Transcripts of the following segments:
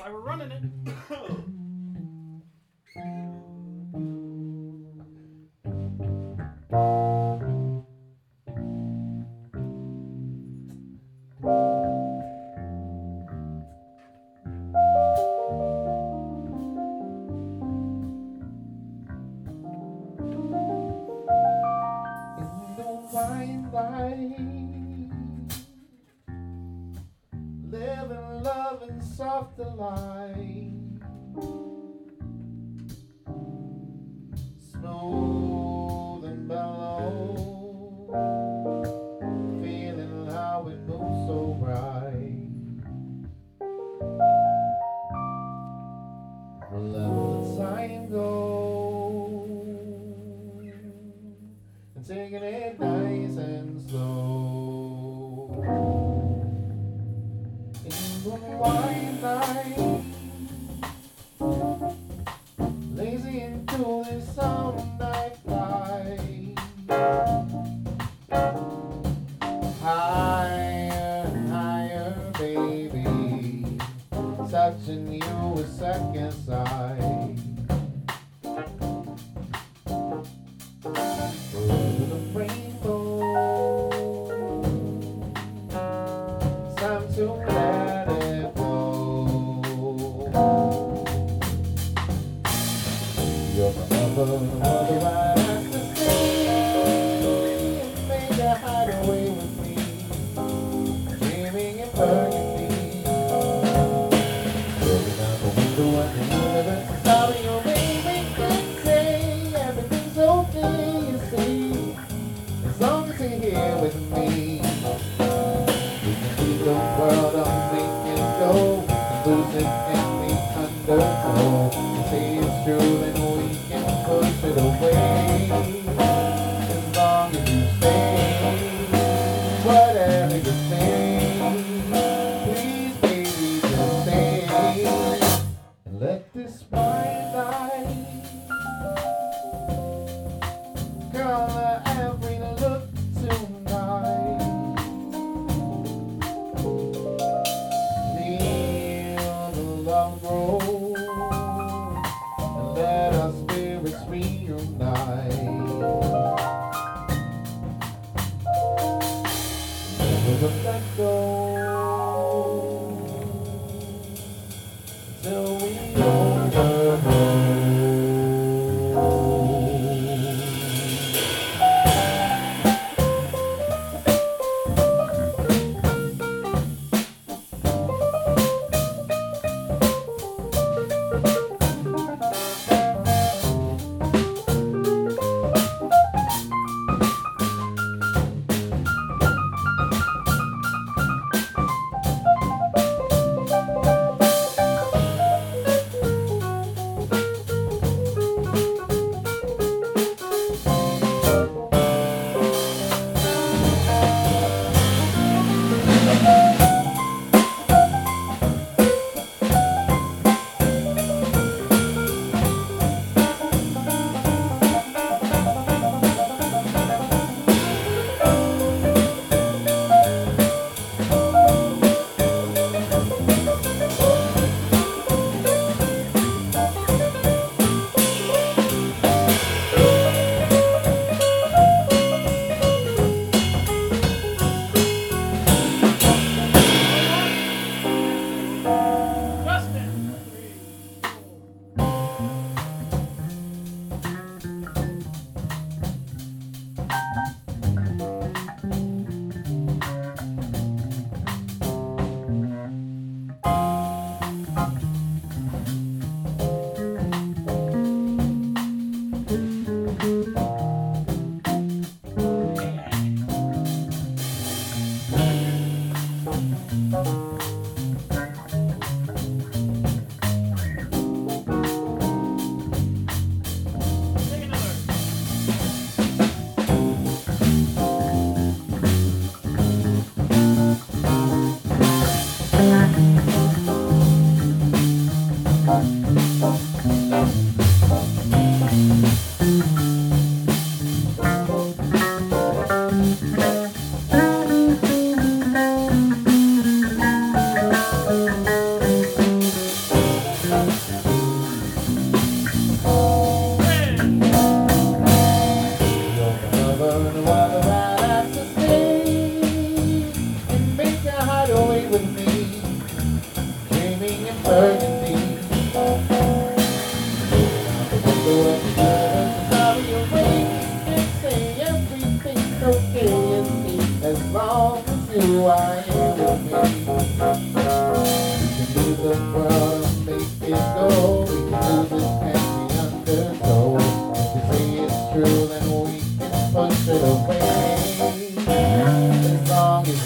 why we're running it. living love and soft delight. Snow. touching you a second sight. Over the rainbow, time to. the floor. If it's true, then we can push it away. どっかと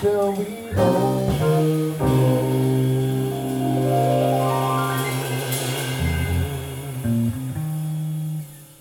till we